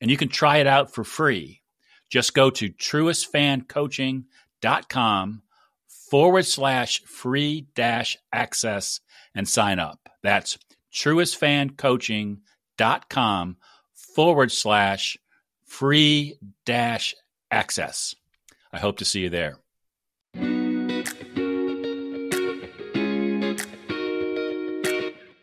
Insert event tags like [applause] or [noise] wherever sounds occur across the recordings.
and you can try it out for free. Just go to truestfancoaching.com forward slash free dash access and sign up. That's truestfancoaching.com forward slash free dash access. I hope to see you there.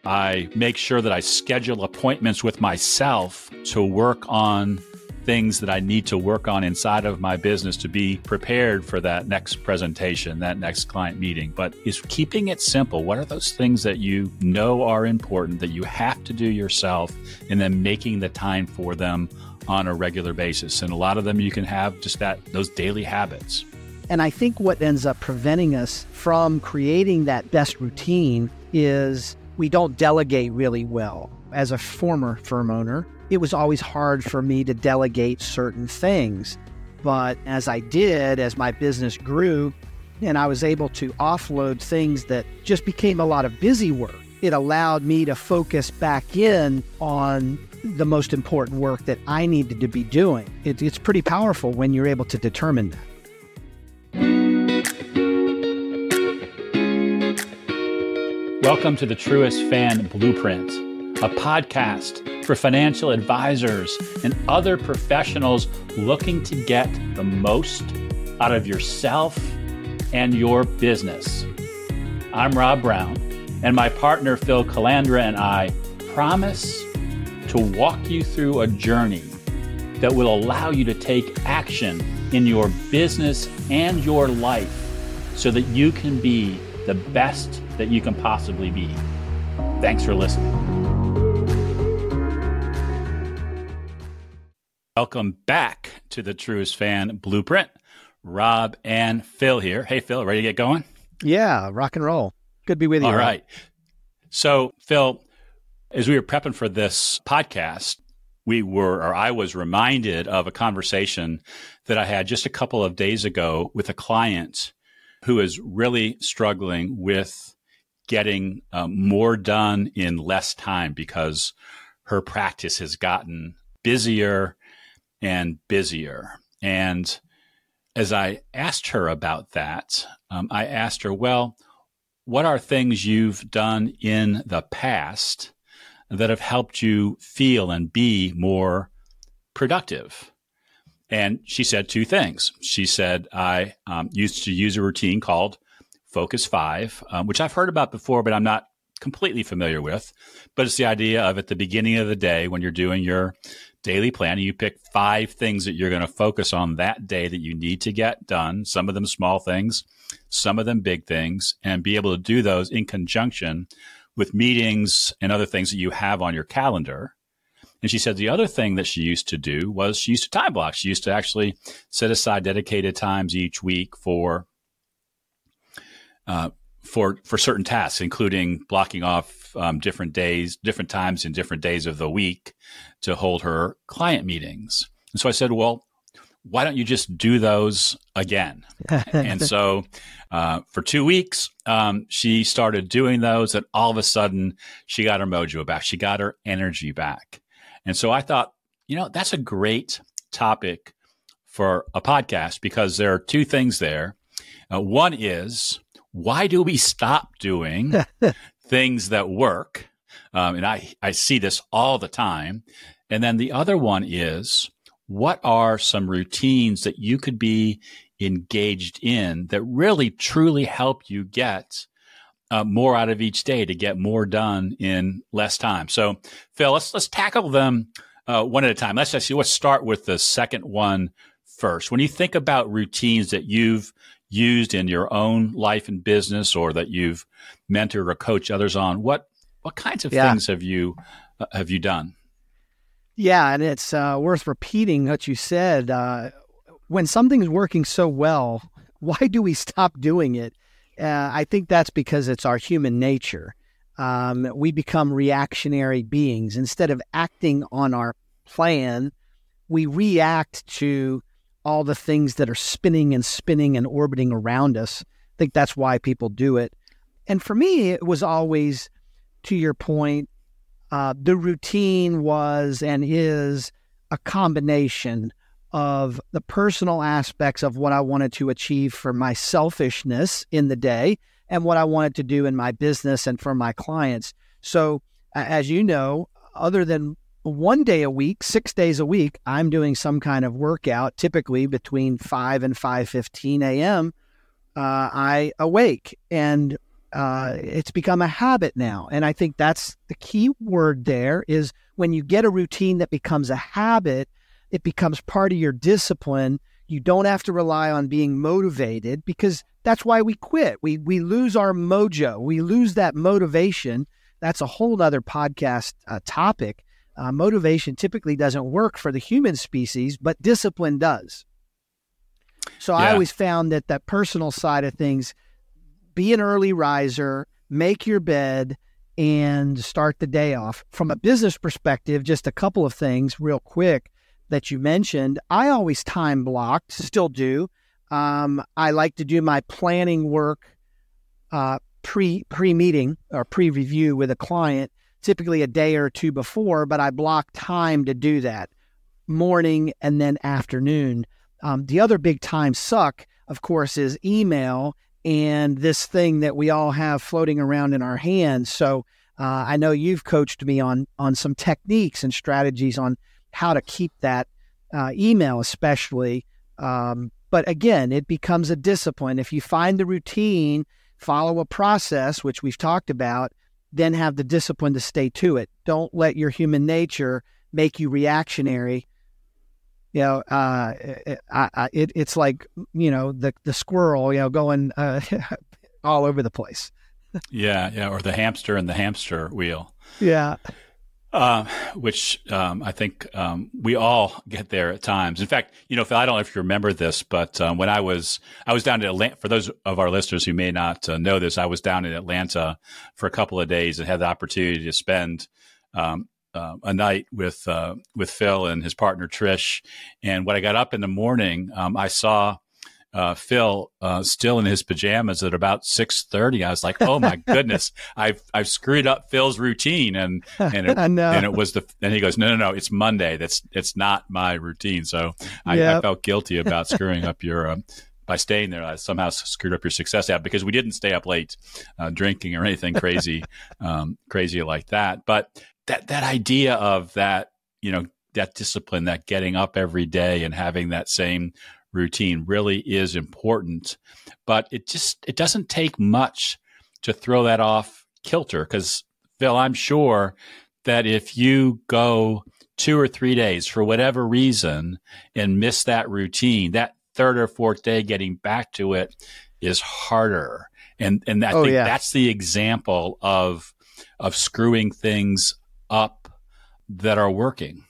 I make sure that I schedule appointments with myself to work on things that I need to work on inside of my business to be prepared for that next presentation, that next client meeting. But is keeping it simple. What are those things that you know are important that you have to do yourself and then making the time for them on a regular basis? And a lot of them you can have just that those daily habits. And I think what ends up preventing us from creating that best routine is we don't delegate really well. As a former firm owner, it was always hard for me to delegate certain things. But as I did, as my business grew, and I was able to offload things that just became a lot of busy work, it allowed me to focus back in on the most important work that I needed to be doing. It, it's pretty powerful when you're able to determine that. Welcome to the Truest Fan Blueprint, a podcast for financial advisors and other professionals looking to get the most out of yourself and your business. I'm Rob Brown, and my partner Phil Calandra and I promise to walk you through a journey that will allow you to take action in your business and your life so that you can be the best that you can possibly be. Thanks for listening. Welcome back to the Truest Fan Blueprint. Rob and Phil here. Hey, Phil, ready to get going? Yeah, rock and roll. Good to be with you. All right. So, Phil, as we were prepping for this podcast, we were, or I was reminded of a conversation that I had just a couple of days ago with a client who is really struggling with getting um, more done in less time because her practice has gotten busier and busier. And as I asked her about that, um, I asked her, well, what are things you've done in the past that have helped you feel and be more productive? And she said two things. She said, I um, used to use a routine called Focus Five, um, which I've heard about before, but I'm not completely familiar with. But it's the idea of at the beginning of the day when you're doing your daily plan, you pick five things that you're going to focus on that day that you need to get done. Some of them small things, some of them big things, and be able to do those in conjunction with meetings and other things that you have on your calendar. And she said the other thing that she used to do was she used to time block. She used to actually set aside dedicated times each week for uh, for for certain tasks, including blocking off um, different days, different times, and different days of the week to hold her client meetings. And so I said, well, why don't you just do those again? [laughs] and so uh, for two weeks, um, she started doing those, and all of a sudden, she got her mojo back. She got her energy back. And so I thought, you know, that's a great topic for a podcast because there are two things there. Uh, one is why do we stop doing [laughs] things that work? Um, and I, I see this all the time. And then the other one is what are some routines that you could be engaged in that really truly help you get uh, more out of each day to get more done in less time. So, Phil, let's let's tackle them uh, one at a time. Let's actually let's start with the second one first. When you think about routines that you've used in your own life and business or that you've mentored or coached others on what what kinds of yeah. things have you uh, have you done Yeah, and it's uh, worth repeating what you said. Uh, when something's working so well, [laughs] why do we stop doing it? Uh, I think that's because it's our human nature. Um, we become reactionary beings. Instead of acting on our plan, we react to all the things that are spinning and spinning and orbiting around us. I think that's why people do it. And for me, it was always, to your point, uh, the routine was and is a combination of the personal aspects of what I wanted to achieve for my selfishness in the day and what I wanted to do in my business and for my clients. So, as you know, other than one day a week, six days a week, I'm doing some kind of workout, typically between 5 and 5:15 a.m. Uh, I awake and uh, it's become a habit now. And I think that's the key word there is when you get a routine that becomes a habit, it becomes part of your discipline. You don't have to rely on being motivated because that's why we quit. We we lose our mojo. We lose that motivation. That's a whole other podcast uh, topic. Uh, motivation typically doesn't work for the human species, but discipline does. So yeah. I always found that that personal side of things, be an early riser, make your bed, and start the day off. From a business perspective, just a couple of things real quick that you mentioned, I always time blocked, still do. Um, I like to do my planning work uh, pre pre meeting or pre review with a client, typically a day or two before, but I block time to do that, morning and then afternoon. Um, the other big time suck, of course, is email and this thing that we all have floating around in our hands. So uh, I know you've coached me on on some techniques and strategies on how to keep that uh, email, especially. Um, but again, it becomes a discipline. If you find the routine, follow a process, which we've talked about, then have the discipline to stay to it. Don't let your human nature make you reactionary. You know, uh, it, I, it, it's like you know the the squirrel, you know, going uh, [laughs] all over the place. yeah, yeah, or the hamster and the hamster wheel. Yeah. Uh, which um, I think um, we all get there at times. In fact, you know, Phil, I don't know if you remember this, but um, when I was I was down in Atlanta. For those of our listeners who may not uh, know this, I was down in Atlanta for a couple of days and had the opportunity to spend um, uh, a night with uh, with Phil and his partner Trish. And when I got up in the morning, um, I saw uh, Phil uh, still in his pajamas at about six thirty. I was like, "Oh my [laughs] goodness, I've I've screwed up Phil's routine." And and it, [laughs] and it was the and he goes, "No, no, no, it's Monday. That's it's not my routine." So I, yep. I felt guilty about screwing up your. Um, by staying there, I somehow screwed up your success app because we didn't stay up late uh, drinking or anything [laughs] crazy, um, crazy like that. But that that idea of that, you know, that discipline, that getting up every day and having that same routine really is important. But it just it doesn't take much to throw that off kilter because Phil, I'm sure that if you go two or three days for whatever reason and miss that routine, that third or fourth day getting back to it is harder. And and I oh, think yeah. that's the example of of screwing things up that are working.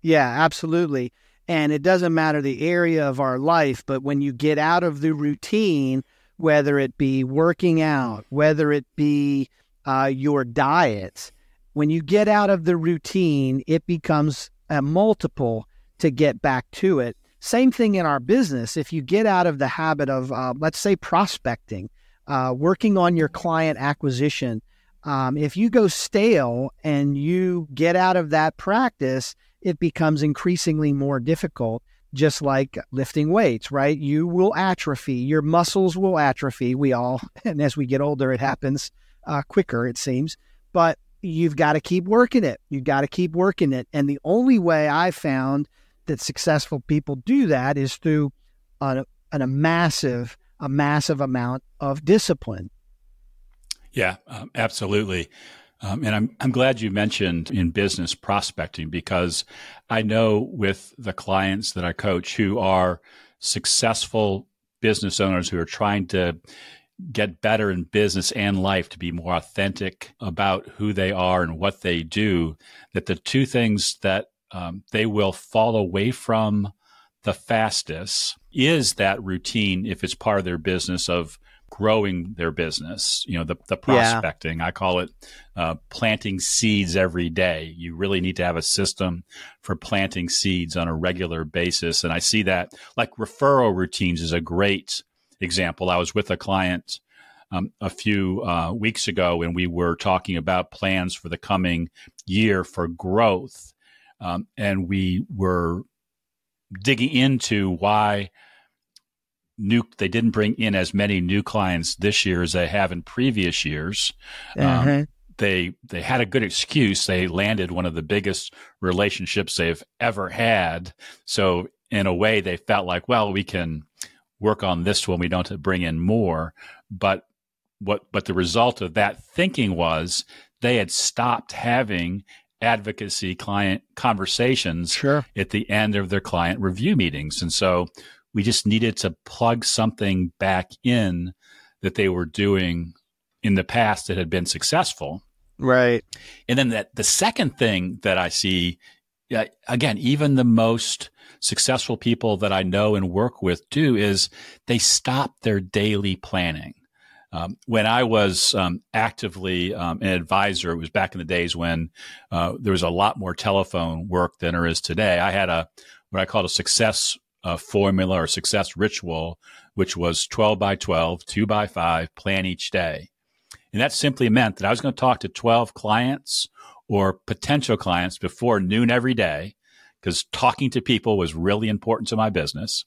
Yeah, absolutely. And it doesn't matter the area of our life, but when you get out of the routine, whether it be working out, whether it be uh, your diet, when you get out of the routine, it becomes a multiple to get back to it. Same thing in our business. If you get out of the habit of, uh, let's say, prospecting, uh, working on your client acquisition, um, if you go stale and you get out of that practice, it becomes increasingly more difficult, just like lifting weights, right? You will atrophy, your muscles will atrophy. We all, [laughs] and as we get older, it happens uh, quicker, it seems. But you've got to keep working it. You've got to keep working it. And the only way I found that successful people do that is through a, a massive, a massive amount of discipline. Yeah, um, absolutely. Um, and I'm, I'm glad you mentioned in business prospecting because I know with the clients that I coach who are successful business owners who are trying to get better in business and life to be more authentic about who they are and what they do, that the two things that um, they will fall away from the fastest is that routine if it's part of their business of growing their business you know the, the prospecting. Yeah. i call it uh, planting seeds every day. You really need to have a system for planting seeds on a regular basis. And i see that like referral routines is a great example. I was with a client um, a few uh, weeks ago and we were talking about plans for the coming year for growth um, and we were digging into why new they didn't bring in as many new clients this year as they have in previous years. Uh-huh. Um, they they had a good excuse. They landed one of the biggest relationships they've ever had. So in a way, they felt like, well, we can work on this one. We don't have to bring in more. But what but the result of that thinking was they had stopped having advocacy client conversations sure. at the end of their client review meetings. And so we just needed to plug something back in that they were doing in the past that had been successful. Right. And then that the second thing that I see again, even the most successful people that I know and work with do is they stop their daily planning. Um, when I was um, actively um, an advisor, it was back in the days when uh, there was a lot more telephone work than there is today. I had a what I called a success uh, formula or success ritual, which was 12 by 12, two by five, plan each day. And that simply meant that I was going to talk to 12 clients or potential clients before noon every day because talking to people was really important to my business.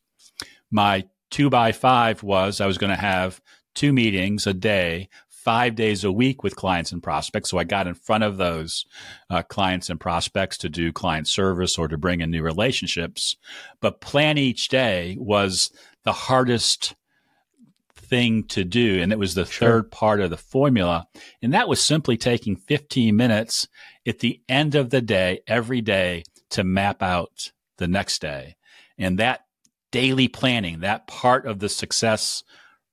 My two by five was I was going to have two meetings a day five days a week with clients and prospects. So I got in front of those uh, clients and prospects to do client service or to bring in new relationships. But plan each day was the hardest thing to do. And it was the sure. third part of the formula. And that was simply taking 15 minutes at the end of the day, every day, to map out the next day. And that daily planning, that part of the success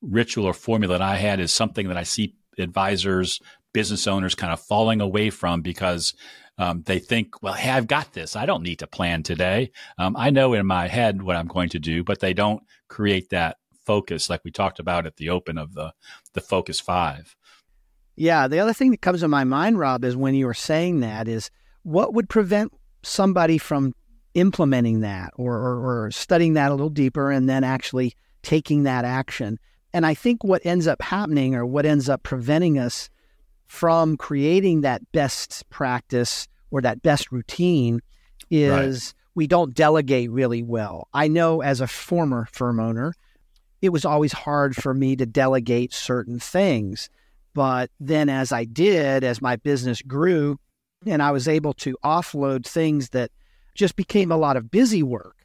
ritual or formula that I had is something that I see advisors, business owners kind of falling away from because um, they think, well, hey, I've got this. I don't need to plan today. Um, I know in my head what I'm going to do, but they don't create that focus like we talked about at the open of the the Focus Five. Yeah, the other thing that comes to my mind, Rob, is when you were saying that is what would prevent somebody from implementing that or, or, or studying that a little deeper and then actually taking that action. And I think what ends up happening or what ends up preventing us from creating that best practice or that best routine is right. we don't delegate really well. I know as a former firm owner, it was always hard for me to delegate certain things. But then as I did, as my business grew, and I was able to offload things that just became a lot of busy work,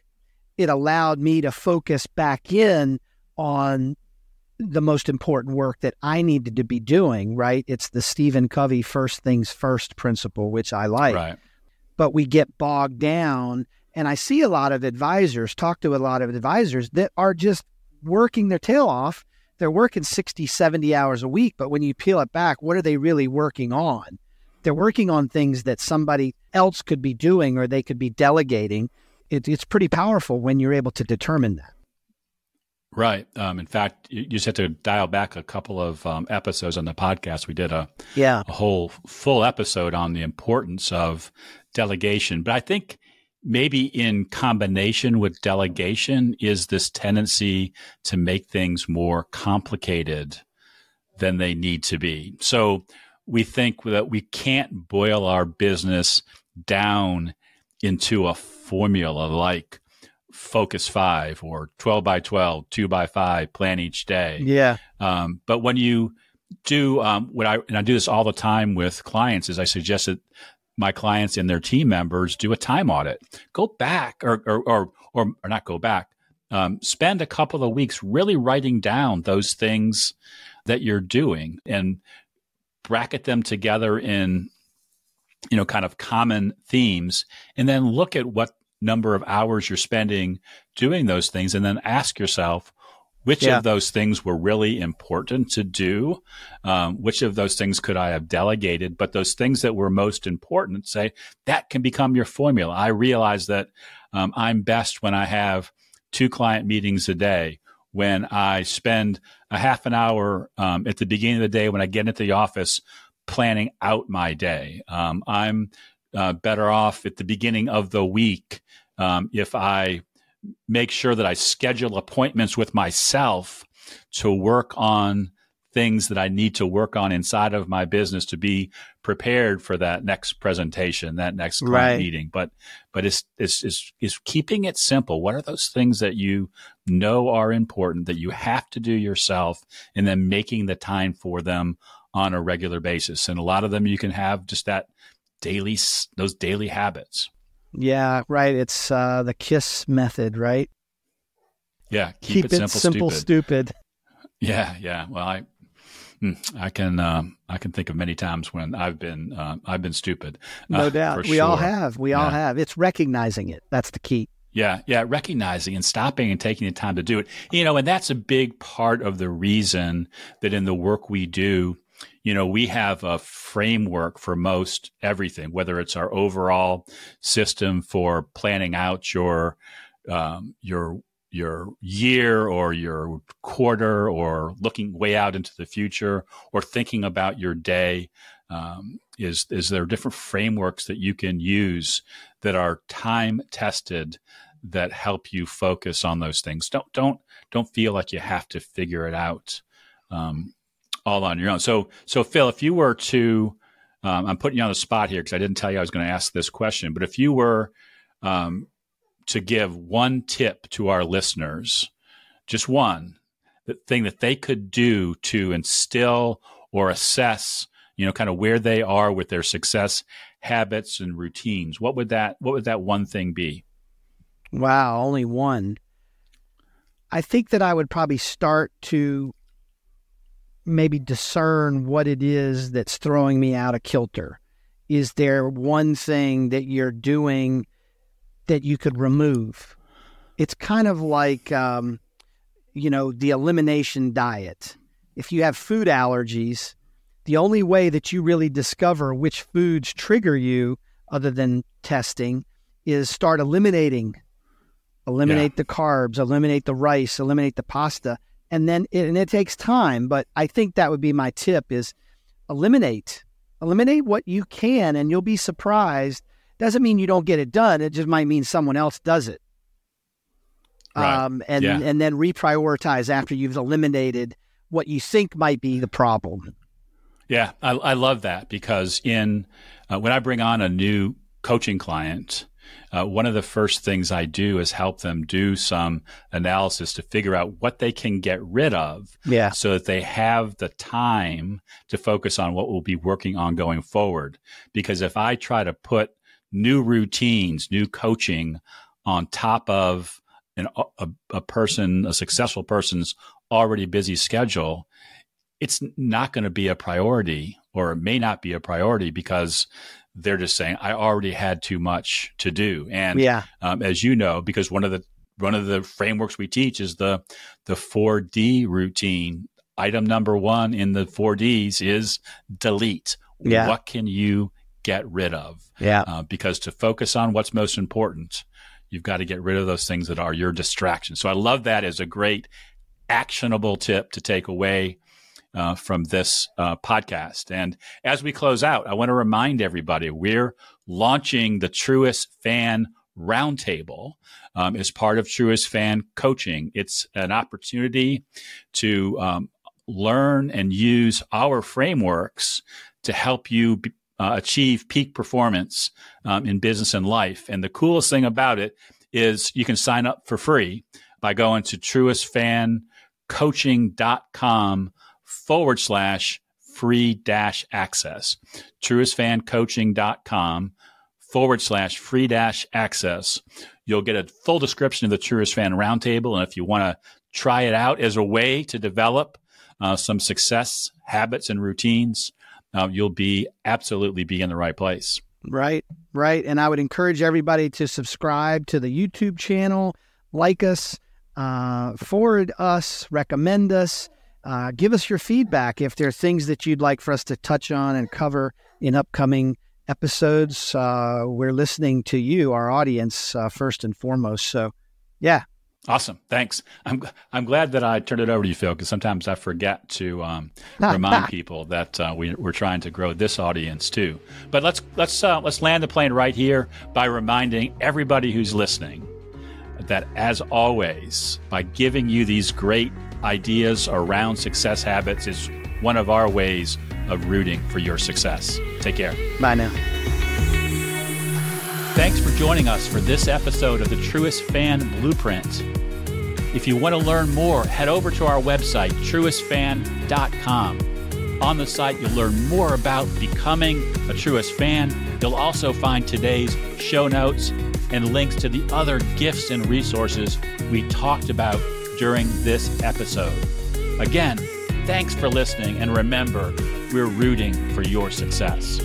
it allowed me to focus back in on the most important work that I needed to be doing, right? It's the Stephen Covey first things first principle, which I like. Right. But we get bogged down. And I see a lot of advisors, talk to a lot of advisors that are just working their tail off. They're working 60, 70 hours a week. But when you peel it back, what are they really working on? They're working on things that somebody else could be doing or they could be delegating. It, it's pretty powerful when you're able to determine that. Right. Um, in fact, you just have to dial back a couple of um, episodes on the podcast. We did a yeah a whole full episode on the importance of delegation. But I think maybe in combination with delegation is this tendency to make things more complicated than they need to be. So we think that we can't boil our business down into a formula like focus five or 12 by 12 two by five plan each day. Yeah. Um, but when you do um, what i and i do this all the time with clients is i suggest that my clients and their team members do a time audit. Go back or or or, or, or not go back um, spend a couple of weeks really writing down those things that you're doing and bracket them together in you know kind of common themes and then look at what number of hours you're spending doing those things and then ask yourself which Yeah. of those things were really important to do, um, which of those things could I have delegated, but those things that were most important, say that can become your formula. I realize that um, I'm best when I have two client meetings a day. When I spend a half an hour um, at the beginning of the day when I get into the office planning out my day. Um, I'm uh, better off at the beginning of the week um, if I make sure that I schedule appointments with myself to work on things that I need to work on inside of my business to be prepared for that next presentation, that next client Right. meeting. But but it's, it's it's it's keeping it simple. What are those things that you know are important that you have to do yourself, and then making the time for them on a regular basis. And a lot of them you can have just that daily those daily habits. Yeah, right. It's uh, the KISS method, right? Yeah, keep, it, simple, stupid. stupid. Yeah, yeah. Well, I, hmm, I can, um, I can think of many times when I've been, um, I've been stupid. No uh, doubt. We all have. We all have. It's recognizing it. That's the key. Yeah, yeah, recognizing and stopping and taking the time to do it. You know, and that's a big part of the reason that in the work we do, you know, we have a framework for most everything, whether it's our overall system for planning out your um, your your year or your quarter or looking way out into the future or thinking about your day um, is is there different frameworks that you can use that are time tested that help you focus on those things? Don't don't don't feel like you have to figure it out um, all on your own so so phil if you were to um, i'm putting you on the spot here because i didn't tell you i was going to ask this question but if you were um, to give one tip to our listeners just one the thing that they could do to instill or assess you know kind of where they are with their success habits and routines what would that what would that one thing be Wow, only one. I think that I would probably start to maybe discern what it is that's throwing me out of kilter. Is there one thing that you're doing that you could remove? It's kind of like, um, you know, the elimination diet. If you have food allergies, the only way that you really discover which foods trigger you, other than testing, is start eliminating eliminate the carbs, eliminate the rice, eliminate the pasta, and then it, and it takes time. But I think that would be my tip: is eliminate, eliminate what you can, and you'll be surprised. Doesn't mean you don't get it done. It just might mean someone else does it. Right. Um, and Yeah. and then reprioritize after you've eliminated what you think might be the problem. Yeah, I, I love that because in uh, when I bring on a new coaching client, uh, one of the first things I do is help them do some analysis to figure out what they can get rid of Yeah. so that they have the time to focus on what we'll be working on going forward. Because if I try to put new routines, new coaching on top of an, a, a person, a successful person's already busy schedule, it's not going to be a priority or it may not be a priority because they're just saying, I already had too much to do. And Yeah. um, as you know, because one of the one of the frameworks we teach is the the four D routine. Item number one in the four Ds is delete. Yeah. What can you get rid of? Yeah. Uh, because to focus on what's most important, you've got to get rid of those things that are your distractions. So I love that as a great actionable tip to take away uh, from this uh, podcast. And as we close out, I want to remind everybody we're launching the Truest Fan Roundtable um, as part of Truest Fan Coaching. It's an opportunity to um, learn and use our frameworks to help you be, uh, achieve peak performance um, in business and life. And the coolest thing about it is you can sign up for free by going to truestfancoaching.com forward slash free dash access. Truestfancoaching.com forward slash free dash access. You'll get a full description of the Truest Fan Roundtable. And if you want to try it out as a way to develop uh, some success habits and routines, uh, you'll be absolutely be in the right place. Right, right. And I would encourage everybody to subscribe to the YouTube channel, like us, uh, forward us, recommend us, uh, give us your feedback if there are things that you'd like for us to touch on and cover in upcoming episodes. Uh, we're listening to you, our audience, uh, first and foremost. So, yeah. Awesome. Thanks. I'm I'm glad that I turned it over to you, Phil, because sometimes I forget to um, [laughs] remind people that uh, we, are trying to grow this audience too. But let's let's uh, let's land the plane right here by reminding everybody who's listening that, as always, by giving you these great ideas around success habits is one of our ways of rooting for your success. Take care. Bye now. Thanks for joining us for this episode of the Truest Fan Blueprint. If you want to learn more, head over to our website, truestfan.com. On the site, you'll learn more about becoming a Truest fan. You'll also find today's show notes and links to the other gifts and resources we talked about during this episode. Again, thanks for listening, and remember, we're rooting for your success.